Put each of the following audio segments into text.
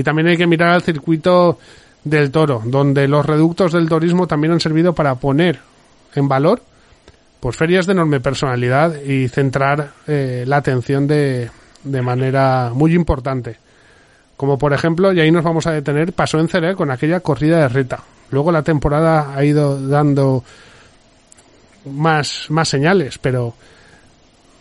Y también hay que mirar al circuito del toro, donde los reductos del turismo también han servido para poner en valor pues ferias de enorme personalidad y centrar eh, la atención de, de manera muy importante. Como por ejemplo, y ahí nos vamos a detener, pasó en Cere con aquella corrida de reta. Luego la temporada ha ido dando más, más señales, pero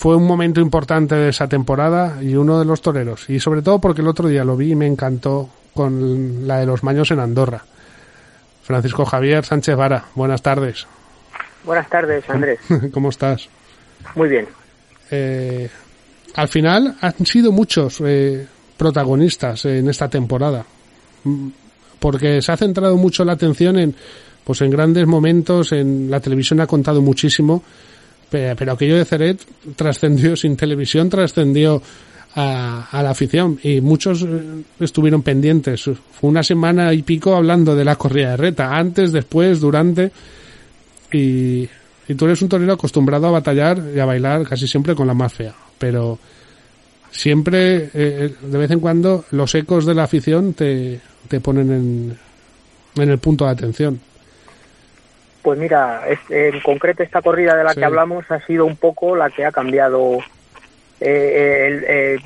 fue un momento importante de esa temporada y uno de los toreros. Y sobre todo porque el otro día lo vi y me encantó con la de los maños en Andorra. Francisco Javier Sánchez Vara, buenas tardes. Buenas tardes, Andrés. ¿Cómo estás? Muy bien. Eh, al final han sido muchos eh, protagonistas en esta temporada, porque se ha centrado mucho la atención en, pues en grandes momentos, en la televisión ha contado muchísimo, pero, aquello de Ceret trascendió sin televisión, trascendió a, la afición y muchos eh, estuvieron pendientes. Fue una semana y pico hablando de la corrida de reta, antes, después, durante y, y tú eres un torero acostumbrado a batallar y a bailar casi siempre con la más fea, pero siempre, eh, eh, de vez en cuando, los ecos de la afición te, te ponen en, en el punto de atención. Pues mira, en concreto esta corrida de la que hablamos ha sido un poco la que ha cambiado, eh,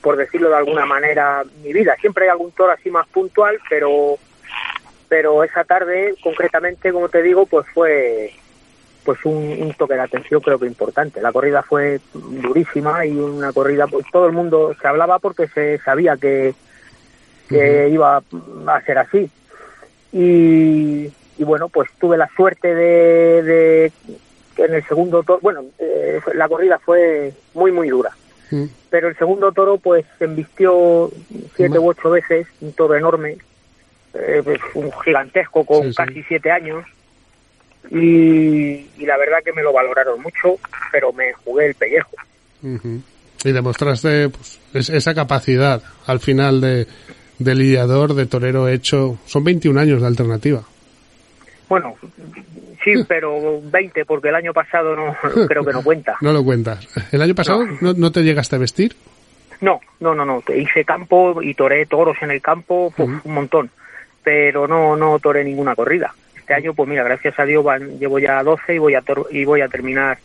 por decirlo de alguna manera, mi vida. Siempre hay algún toro así más puntual, pero pero esa tarde, concretamente, como te digo, pues fue pues un, toque de atención creo que importante. La corrida fue durísima y una corrida, pues todo el mundo se hablaba porque se sabía que, que iba a ser así. Y, bueno, pues tuve la suerte de, de que en el segundo toro, bueno, eh, la corrida fue muy, muy dura. Pero el segundo toro, pues, se embistió siete u ocho veces, un toro enorme, eh, pues, un gigantesco con casi siete años y, la verdad que me lo valoraron mucho, pero me jugué el pellejo. Y demostraste pues, esa capacidad al final de, de lidiador, de torero hecho. Son 21 años de alternativa. Bueno, sí, pero 20 porque el año pasado no creo que no cuenta. no lo cuentas. ¿El año pasado no, no te llegaste a vestir? No, no, no, no. Hice campo y toré toros en el campo, un montón. Pero no, no toré ninguna corrida. Este año, pues mira, gracias a Dios llevo ya 12 y voy a, y voy a terminar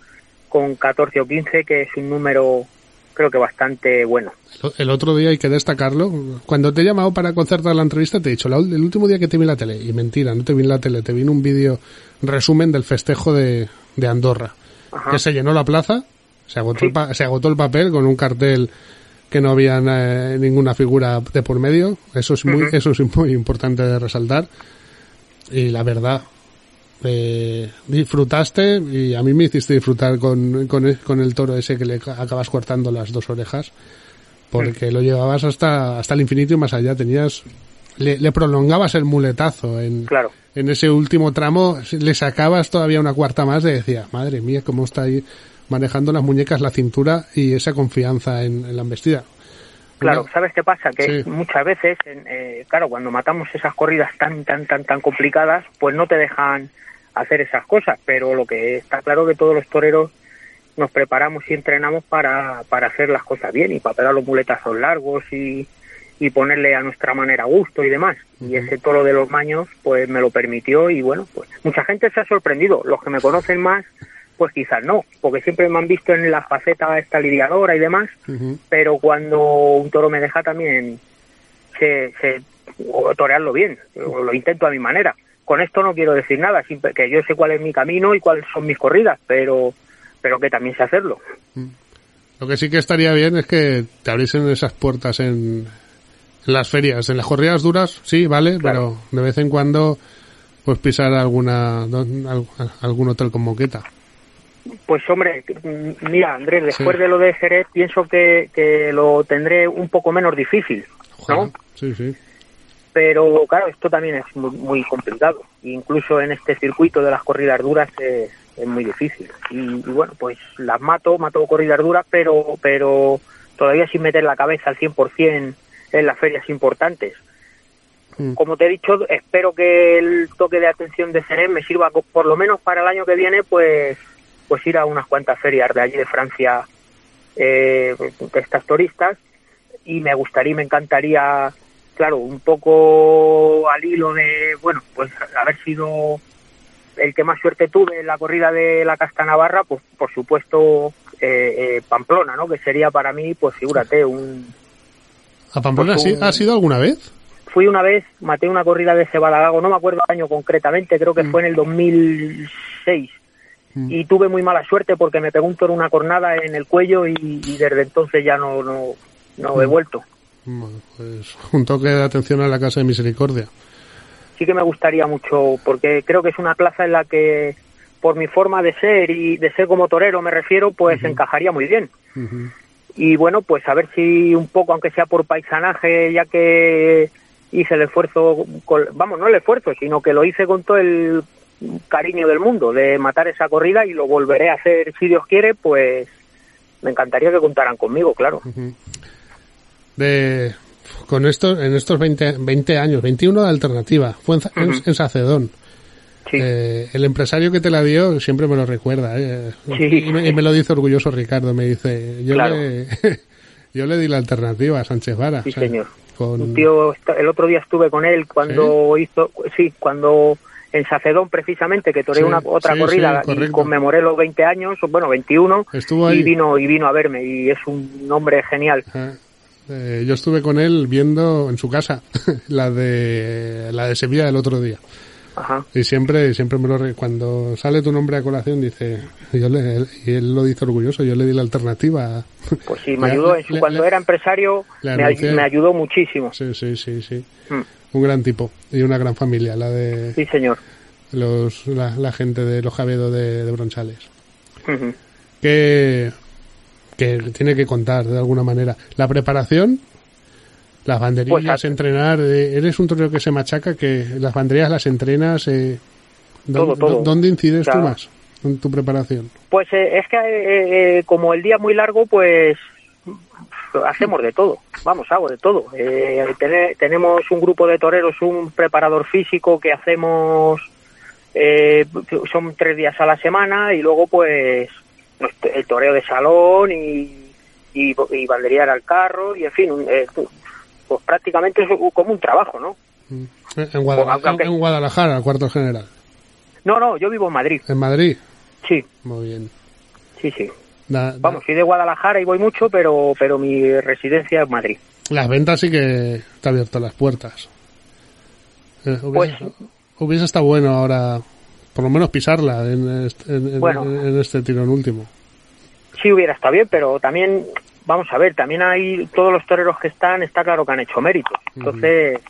con 14 o 15, que es un número creo que bastante bueno. El otro día hay que destacarlo. Cuando te he llamado para concertar la entrevista, te he dicho, el último día que te vi en la tele, y mentira, no te vi en la tele, te vi en un vídeo resumen del festejo de, Andorra, que se llenó la plaza, se agotó, el se agotó el papel con un cartel que no había eh, ninguna figura de por medio. Eso es muy, eso es muy importante de resaltar y la verdad, eh, disfrutaste y a mí me hiciste disfrutar con, con, el, toro ese que le acabas cortando las dos orejas porque lo llevabas hasta, hasta el infinito y más allá. Tenías, le, prolongabas el muletazo en, claro. en ese último tramo, le sacabas todavía una cuarta más y decía, madre mía, cómo está ahí manejando las muñecas, la cintura y esa confianza en la embestida. Claro, ¿sabes qué pasa? Que muchas veces, eh, claro, cuando matamos esas corridas tan, tan, tan, tan complicadas, pues no te dejan hacer esas cosas, pero lo que está claro que todos los toreros nos preparamos y entrenamos para, para hacer las cosas bien y para pegar los muletazos largos y, y ponerle a nuestra manera gusto y demás. Y ese toro de los maños, pues me lo permitió y bueno, pues mucha gente se ha sorprendido. Los que me conocen más, pues quizás no, porque siempre me han visto en la faceta esta lidiadora y demás, pero cuando un toro me deja también se, se torearlo bien, lo intento a mi manera. Con esto no quiero decir nada, que yo sé cuál es mi camino y cuáles son mis corridas, pero pero que también sé hacerlo. Mm. Lo que sí que estaría bien es que te abriesen esas puertas en, las ferias, en las corridas duras, sí, vale, pero de vez en cuando pues pisar alguna algún hotel con moqueta. Pues hombre, mira Andrés, después de lo de Jerez pienso que, que, lo tendré un poco menos difícil, ¿no? Sí, sí. Pero claro, esto también es muy, complicado. Incluso en este circuito de las corridas duras es, muy difícil. Y, bueno, pues las mato, mato corridas duras, pero, pero todavía sin meter la cabeza al 100% en las ferias importantes. Mm. Como te he dicho, espero que el toque de atención de Jerez me sirva por lo menos para el año que viene, pues pues ir a unas cuantas ferias de allí de Francia eh, de estas turistas y me gustaría y me encantaría claro, un poco al hilo de, bueno, pues haber sido el que más suerte tuve en la corrida de la Casta Navarra, pues por supuesto eh, eh, Pamplona, ¿no? Que sería para mí, pues figúrate, un... ¿A Pamplona pues ha sido alguna vez? Fui una vez, maté una corrida de Cebalagago, no me acuerdo el año concretamente, creo que mm. fue en el 2006. Mm. Y tuve muy mala suerte porque me pegó un toro una cornada en el cuello y, desde entonces ya no, no, no he mm. vuelto. Bueno, pues un toque de atención a la Casa de Misericordia. Sí que me gustaría mucho, porque creo que es una plaza en la que, por mi forma de ser y de ser como torero, me refiero, pues encajaría muy bien. Y bueno, pues a ver si un poco, aunque sea por paisanaje, ya que hice el esfuerzo, vamos, no el esfuerzo, sino que lo hice con todo el cariño del mundo de matar esa corrida y lo volveré a hacer si Dios quiere, pues me encantaría que contaran conmigo, claro de con estos en estos 20, 20 años, 21 de alternativa, fue en, Sacedón. Eh, el empresario que te la dio siempre me lo recuerda. Eh. Y, me, lo dice orgulloso Ricardo. Me dice: Yo, le, yo le di la alternativa a Sánchez Vara. Sí, señor. el otro día estuve con él cuando hizo. Sí, cuando en Sacedón precisamente que toré una otra corrida y conmemoré los 20 años, bueno, 21 y vino y vino a verme y es un hombre genial. Eh, yo estuve con él viendo en su casa la de la de Sevilla del otro día. Y siempre siempre me lo cuando sale tu nombre a colación dice yo le, y él lo dice orgulloso, yo le di la alternativa. Pues sí, me ayudó cuando era empresario me, ayudó muchísimo. Sí, sí, sí, sí. Mm. Un gran tipo y una gran familia la de Sí, señor. Los la, gente de los Javedo de, de Bronchales. Que que tiene que contar de alguna manera. La preparación, las banderillas, pues entrenar. Eh, eres un torero que se machaca, que las banderillas las entrenas. Eh, ¿Dónde incides tú más en tu preparación? Pues eh, es que eh, como el día muy largo, pues hacemos de todo. Vamos, hago de todo. tenemos un grupo de toreros, un preparador físico que hacemos. son tres días a la semana y luego pues el toreo de salón y, y, y banderear al carro y en fin, eh, pues prácticamente es como un trabajo, ¿no? Mm. En Guadalajara, en Guadalajara, cuarto general. No, no, yo vivo en Madrid. ¿En Madrid? Sí. Muy bien. Sí, sí. Vamos, soy de Guadalajara y voy mucho, pero, pero mi residencia es Madrid. Las ventas sí que está abierto las puertas. Eh, pues, hubiese estado bueno ahora por lo menos pisarla en este, en, este tirón último. Sí hubiera estado bien, pero también, vamos a ver, también hay todos los toreros que están, está claro que han hecho mérito. Entonces,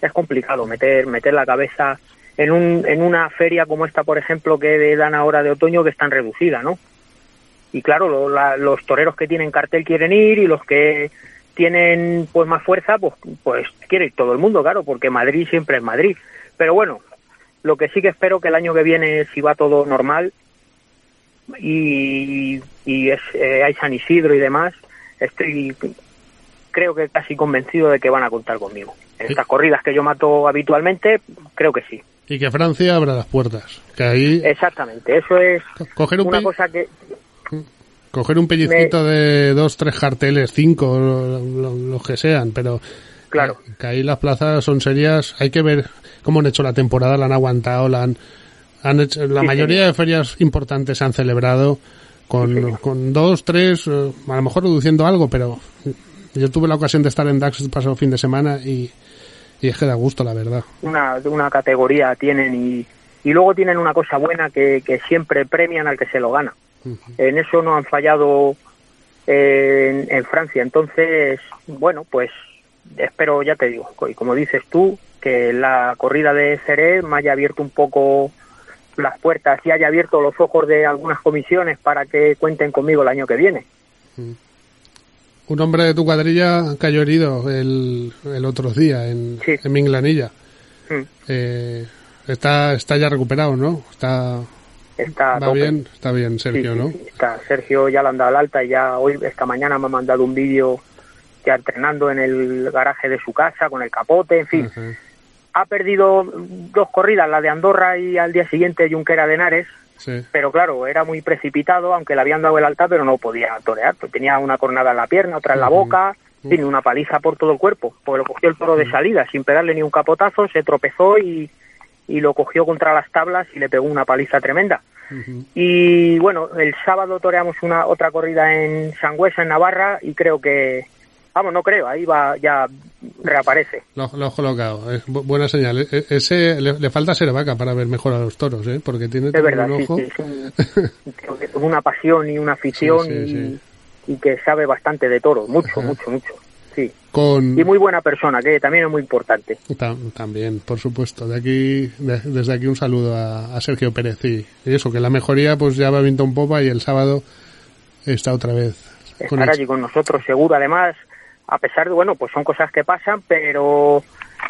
es complicado meter, meter la cabeza en, un, en una feria como esta, por ejemplo, que dan ahora de otoño, que es tan reducida, ¿no? Y claro, los toreros que tienen cartel quieren ir y los que tienen pues más fuerza, pues, pues quiere ir todo el mundo, claro, porque Madrid siempre es Madrid. Pero bueno, lo que sí que espero que el año que viene, si va todo normal y, y es, eh, hay San Isidro y demás, estoy creo que casi convencido de que van a contar conmigo. En estas corridas que yo mato habitualmente, creo que sí. Y que Francia abra las puertas. Que ahí... Exactamente, eso es una cosa que... Coger un pellizquito de dos, tres carteles, cinco, los que sean, pero Claro. Que ahí las plazas son serias. Hay que ver cómo han hecho la temporada, la han aguantado, la han, han hecho, la mayoría de ferias importantes se han celebrado con, con dos, tres, eh, a lo mejor reduciendo algo, pero yo tuve la ocasión de estar en DAX el pasado fin de semana y, y es que da gusto, la verdad. Una, una categoría tienen y, y luego tienen una cosa buena que, que siempre premian al que se lo gana. En eso no han fallado en, en Francia. Entonces, bueno, pues espero, ya te digo, y como dices tú, que la corrida de Cere me haya abierto un poco las puertas y haya abierto los ojos de algunas comisiones para que cuenten conmigo el año que viene. Mm. Un hombre de tu cuadrilla cayó herido el, el otro día en, en Minglanilla. Mm. Eh, está, está ya recuperado, ¿no? Está, está bien, está bien Sergio, ¿no? está Sergio ya le han dado al alta y ya hoy, esta mañana me ha mandado un vídeo ya entrenando en el garaje de su casa con el capote, en fin. Ha perdido dos corridas, la de Andorra y al día siguiente Junquera de Henares, pero claro, era muy precipitado, aunque le habían dado el alta, pero no podía torear, pues tenía una cornada en la pierna, otra en la boca, tiene una paliza por todo el cuerpo, porque lo cogió el toro de salida sin pegarle ni un capotazo, se tropezó y, y lo cogió contra las tablas y le pegó una paliza tremenda. Y bueno, el sábado toreamos una otra corrida en Sangüesa, en Navarra, y creo que, vamos, no creo, ahí va, ya reaparece. Lo, lo has colocado, es buena señal. E, e, ese le, falta ser vaca para ver mejor a los toros, ¿eh? porque tiene verdad, un ojo. una pasión y una afición y, y, que sabe bastante de toros, mucho, mucho, mucho. Sí. Y muy buena persona, que también es muy importante. también, por supuesto. De aquí, desde aquí un saludo a, Sergio Pérez y, eso, que la mejoría pues ya va viento un popa y el sábado está otra vez. Estar allí con nosotros, seguro. Además, a pesar de, bueno, pues son cosas que pasan, pero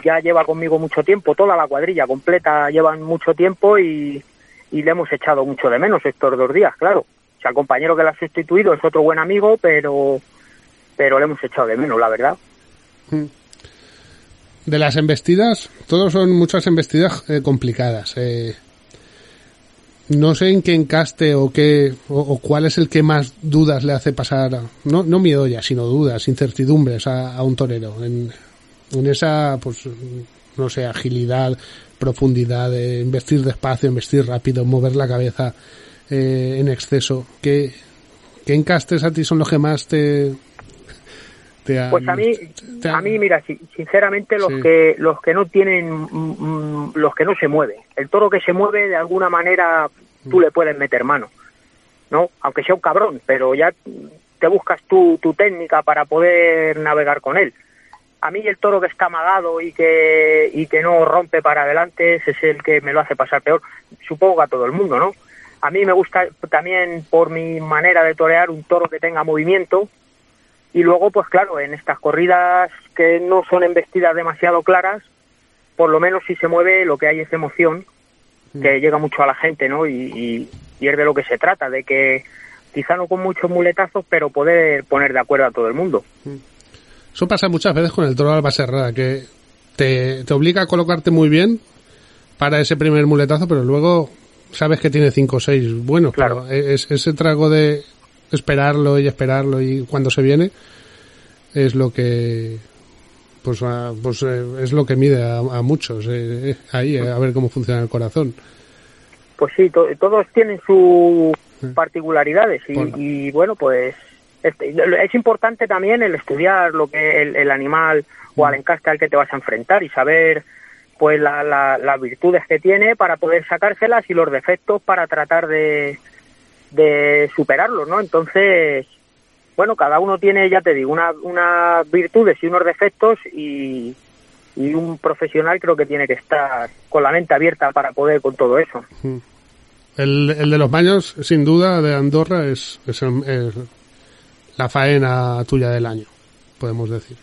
ya lleva conmigo mucho tiempo, toda la cuadrilla completa llevan mucho tiempo y, le hemos echado mucho de menos estos dos días, claro. O sea, el compañero que la ha sustituido es otro buen amigo, pero pero le hemos echado de menos, la verdad. Hmm. De las embestidas, todos son muchas embestidas eh, complicadas. Eh, no sé en qué encaste o qué o, cuál es el que más dudas le hace pasar, no, no miedo ya, sino dudas, incertidumbres a, un torero. En, en, esa, pues, no sé, agilidad, profundidad, de investir despacio, investir rápido, mover la cabeza eh, en exceso. ¿Qué, ¿Qué encastes a ti son los que más te, pues a mí, a mí mira, sinceramente los que los que no tienen, los que no se mueven, el toro que se mueve de alguna manera tú le puedes meter mano, ¿no? Aunque sea un cabrón, pero ya te buscas tu, tu técnica para poder navegar con él. A mí el toro que está amagado y que y que no rompe para adelante, ese es el que me lo hace pasar peor. Supongo que a todo el mundo, ¿no? A mí me gusta también por mi manera de torear un toro que tenga movimiento, y luego, pues claro, en estas corridas que no son embestidas demasiado claras, por lo menos si se mueve lo que hay es emoción, que mm. llega mucho a la gente, ¿no? Y, y, es de lo que se trata, de que quizá no con muchos muletazos, pero poder poner de acuerdo a todo el mundo. Mm. Eso pasa muchas veces con el toro de Alba Serrada, que te, te obliga a colocarte muy bien para ese primer muletazo, pero luego sabes que tiene cinco o seis bueno claro. es, ese trago de esperarlo y esperarlo y cuando se viene es lo que pues, pues eh, es lo que mide a, muchos eh, eh, ahí a ver cómo funciona el corazón. Pues sí todos tienen sus particularidades y, bueno pues este, es importante también el estudiar lo que el, animal o al encaste al que te vas a enfrentar y saber pues las virtudes que tiene para poder sacárselas y los defectos para tratar de, de superarlo, ¿no? Entonces, bueno, cada uno tiene, ya te digo, unas una virtudes y unos defectos y, y un profesional creo que tiene que estar con la mente abierta para poder con todo eso. El, el de los baños, sin duda, de Andorra es, es la faena tuya del año, podemos decir.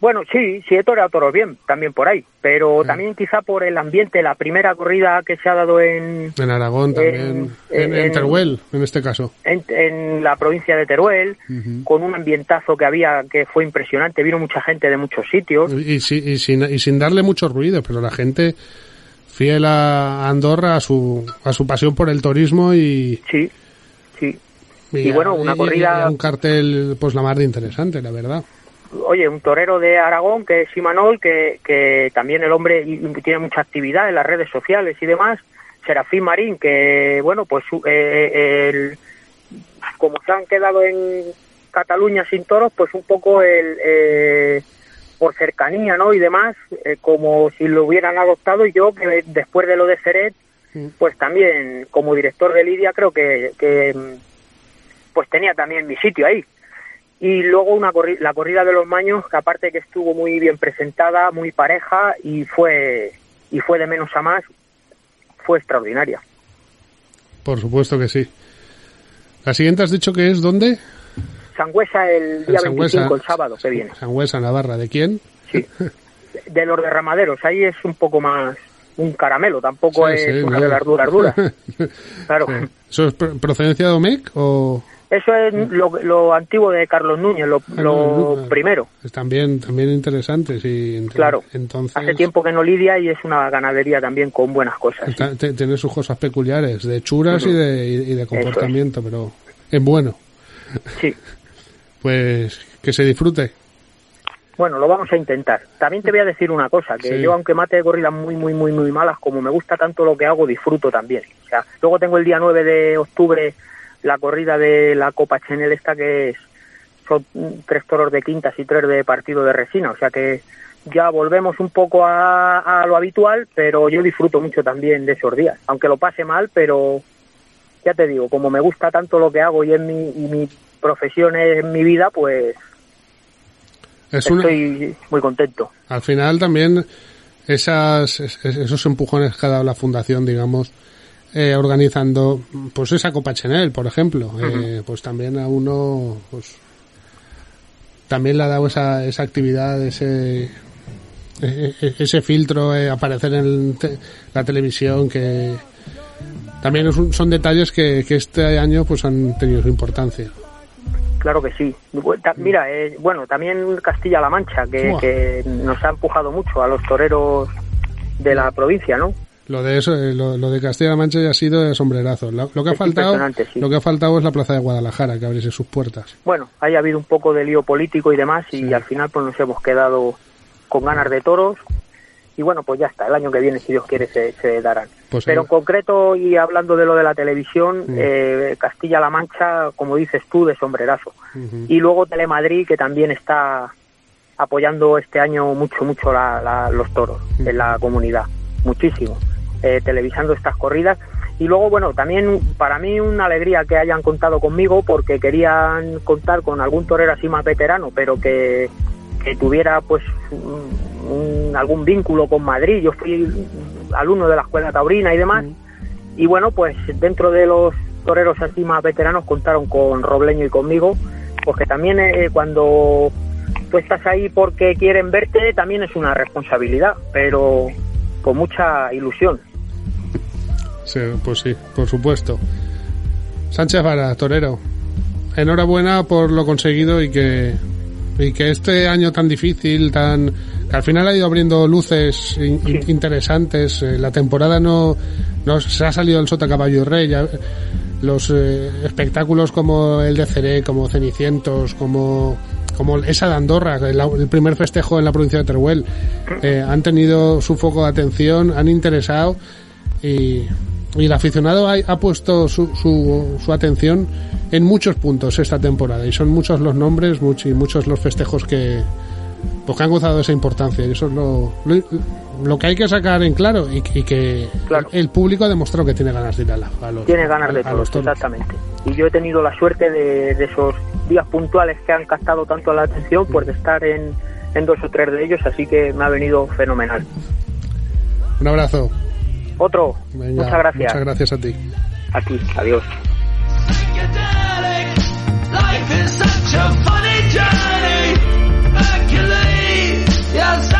Bueno, sí, sí he toreado toros bien, también por ahí, pero también quizá por el ambiente, la primera corrida que se ha dado en... En Aragón también, en, Teruel, en este caso. En, la provincia de Teruel, con un ambientazo que había que fue impresionante, vino mucha gente de muchos sitios. Y, y, sin, y sin darle mucho ruido, pero la gente fiel a Andorra, a su, a su pasión por el turismo y... Sí, sí. Y, bueno, una corrida... un cartel, pues la más de interesante, la verdad oye, un torero de Aragón que es Imanol, que, que también el hombre tiene mucha actividad en las redes sociales y demás. Serafín Marín, que bueno, pues eh, el, como se han quedado en Cataluña sin toros, pues un poco el eh, por cercanía, ¿no? Y demás, eh, como si lo hubieran adoptado. Y yo, que después de lo de Ceret, pues también como director de Lidia creo que, que pues tenía también mi sitio ahí y luego una la corrida de los maños que aparte que estuvo muy bien presentada muy pareja y fue y fue de menos a más fue extraordinaria. Por supuesto que sí. La siguiente has dicho que es dónde Sangüesa el día 25 el sábado que viene. Sangüesa Navarra de quién sí. De los derramaderos ahí es un poco más un caramelo tampoco es una de las duras duras claro. Eso es procedencia de Omec o eso es mm. lo, antiguo de Carlos Núñez, lo, lo primero. Es también, también interesante, sí. Claro. Entonces, Hace tiempo que no lidia y es una ganadería también con buenas cosas. Tiene sus cosas peculiares, de churas y, de, y de comportamiento, pero es bueno. Sí. pues que se disfrute. Bueno, lo vamos a intentar. También te voy a decir una cosa, que yo aunque mate corridas muy, muy, muy, muy malas, como me gusta tanto lo que hago, disfruto también. O sea, luego tengo el día 9 de octubre la corrida de la Copa Chenel esta que es, son tres toros de quintas y tres de partido de resina, o sea que ya volvemos un poco a, lo habitual, pero yo disfruto mucho también de esos días, aunque lo pase mal, pero ya te digo, como me gusta tanto lo que hago y, en mi, y mi profesión es mi vida, pues Estoy muy contento. Al final también esas, esos empujones que ha dado la fundación, digamos, eh, organizando pues esa Copa Chanel, por ejemplo, eh, pues también a uno pues también le ha dado esa, esa actividad, ese e, e, ese filtro, eh, aparecer en la televisión, que también son detalles que, que este año pues han tenido su importancia. Claro que sí. Mira, eh, bueno, también Castilla-La Mancha, que, nos ha empujado mucho a los toreros de la provincia, ¿no? Lo de eso, eh, lo, de Castilla-La Mancha ya ha sido de sombrerazo. Lo, que ha faltado, lo que ha faltado es la plaza de Guadalajara, que abriese sus puertas. Bueno, ahí ha habido un poco de lío político y demás, y al final pues nos hemos quedado con ganas de toros, y bueno, pues ya está, el año que viene, si Dios quiere, se, darán. Pues Pero en concreto, y hablando de lo de la televisión, eh, Castilla-La Mancha, como dices tú, de sombrerazo. Y luego Telemadrid, que también está apoyando este año mucho, mucho los toros en la comunidad, muchísimo, eh, televisando estas corridas. Y luego, bueno, también para mí una alegría que hayan contado conmigo porque querían contar con algún torero así más veterano, pero que, que tuviera pues algún vínculo con Madrid. Yo fui alumno de la escuela taurina y demás. Y bueno, pues dentro de los toreros así más veteranos contaron con Robleño y conmigo, porque también eh, cuando tú estás ahí porque quieren verte, también es una responsabilidad, pero con mucha ilusión. Sí, pues sí, por supuesto. Sánchez Vara, torero, enhorabuena por lo conseguido y que, y que este año tan difícil, tan al final ha ido abriendo luces interesantes. Eh, la temporada no, no se ha salido el Sota Caballo y Rey. los eh, espectáculos como el de Ceré, como Cenicientos, como como esa de Andorra, el, primer festejo en la provincia de Teruel, eh, han tenido su foco de atención, han interesado y, y el aficionado ha, ha puesto su, su, su, atención en muchos puntos esta temporada y son muchos los nombres muchos y muchos los festejos que, porque han gozado de esa importancia y eso es lo, lo, que hay que sacar en claro y, que el público ha demostrado que tiene ganas de ir a, los tiene ganas de todos, exactamente. Y yo he tenido la suerte de, esos días puntuales que han captado tanto la atención pues de estar en, en dos o tres de ellos así que me ha venido fenomenal. Un abrazo otro. Muchas gracias. Muchas gracias a ti. A ti, adiós. A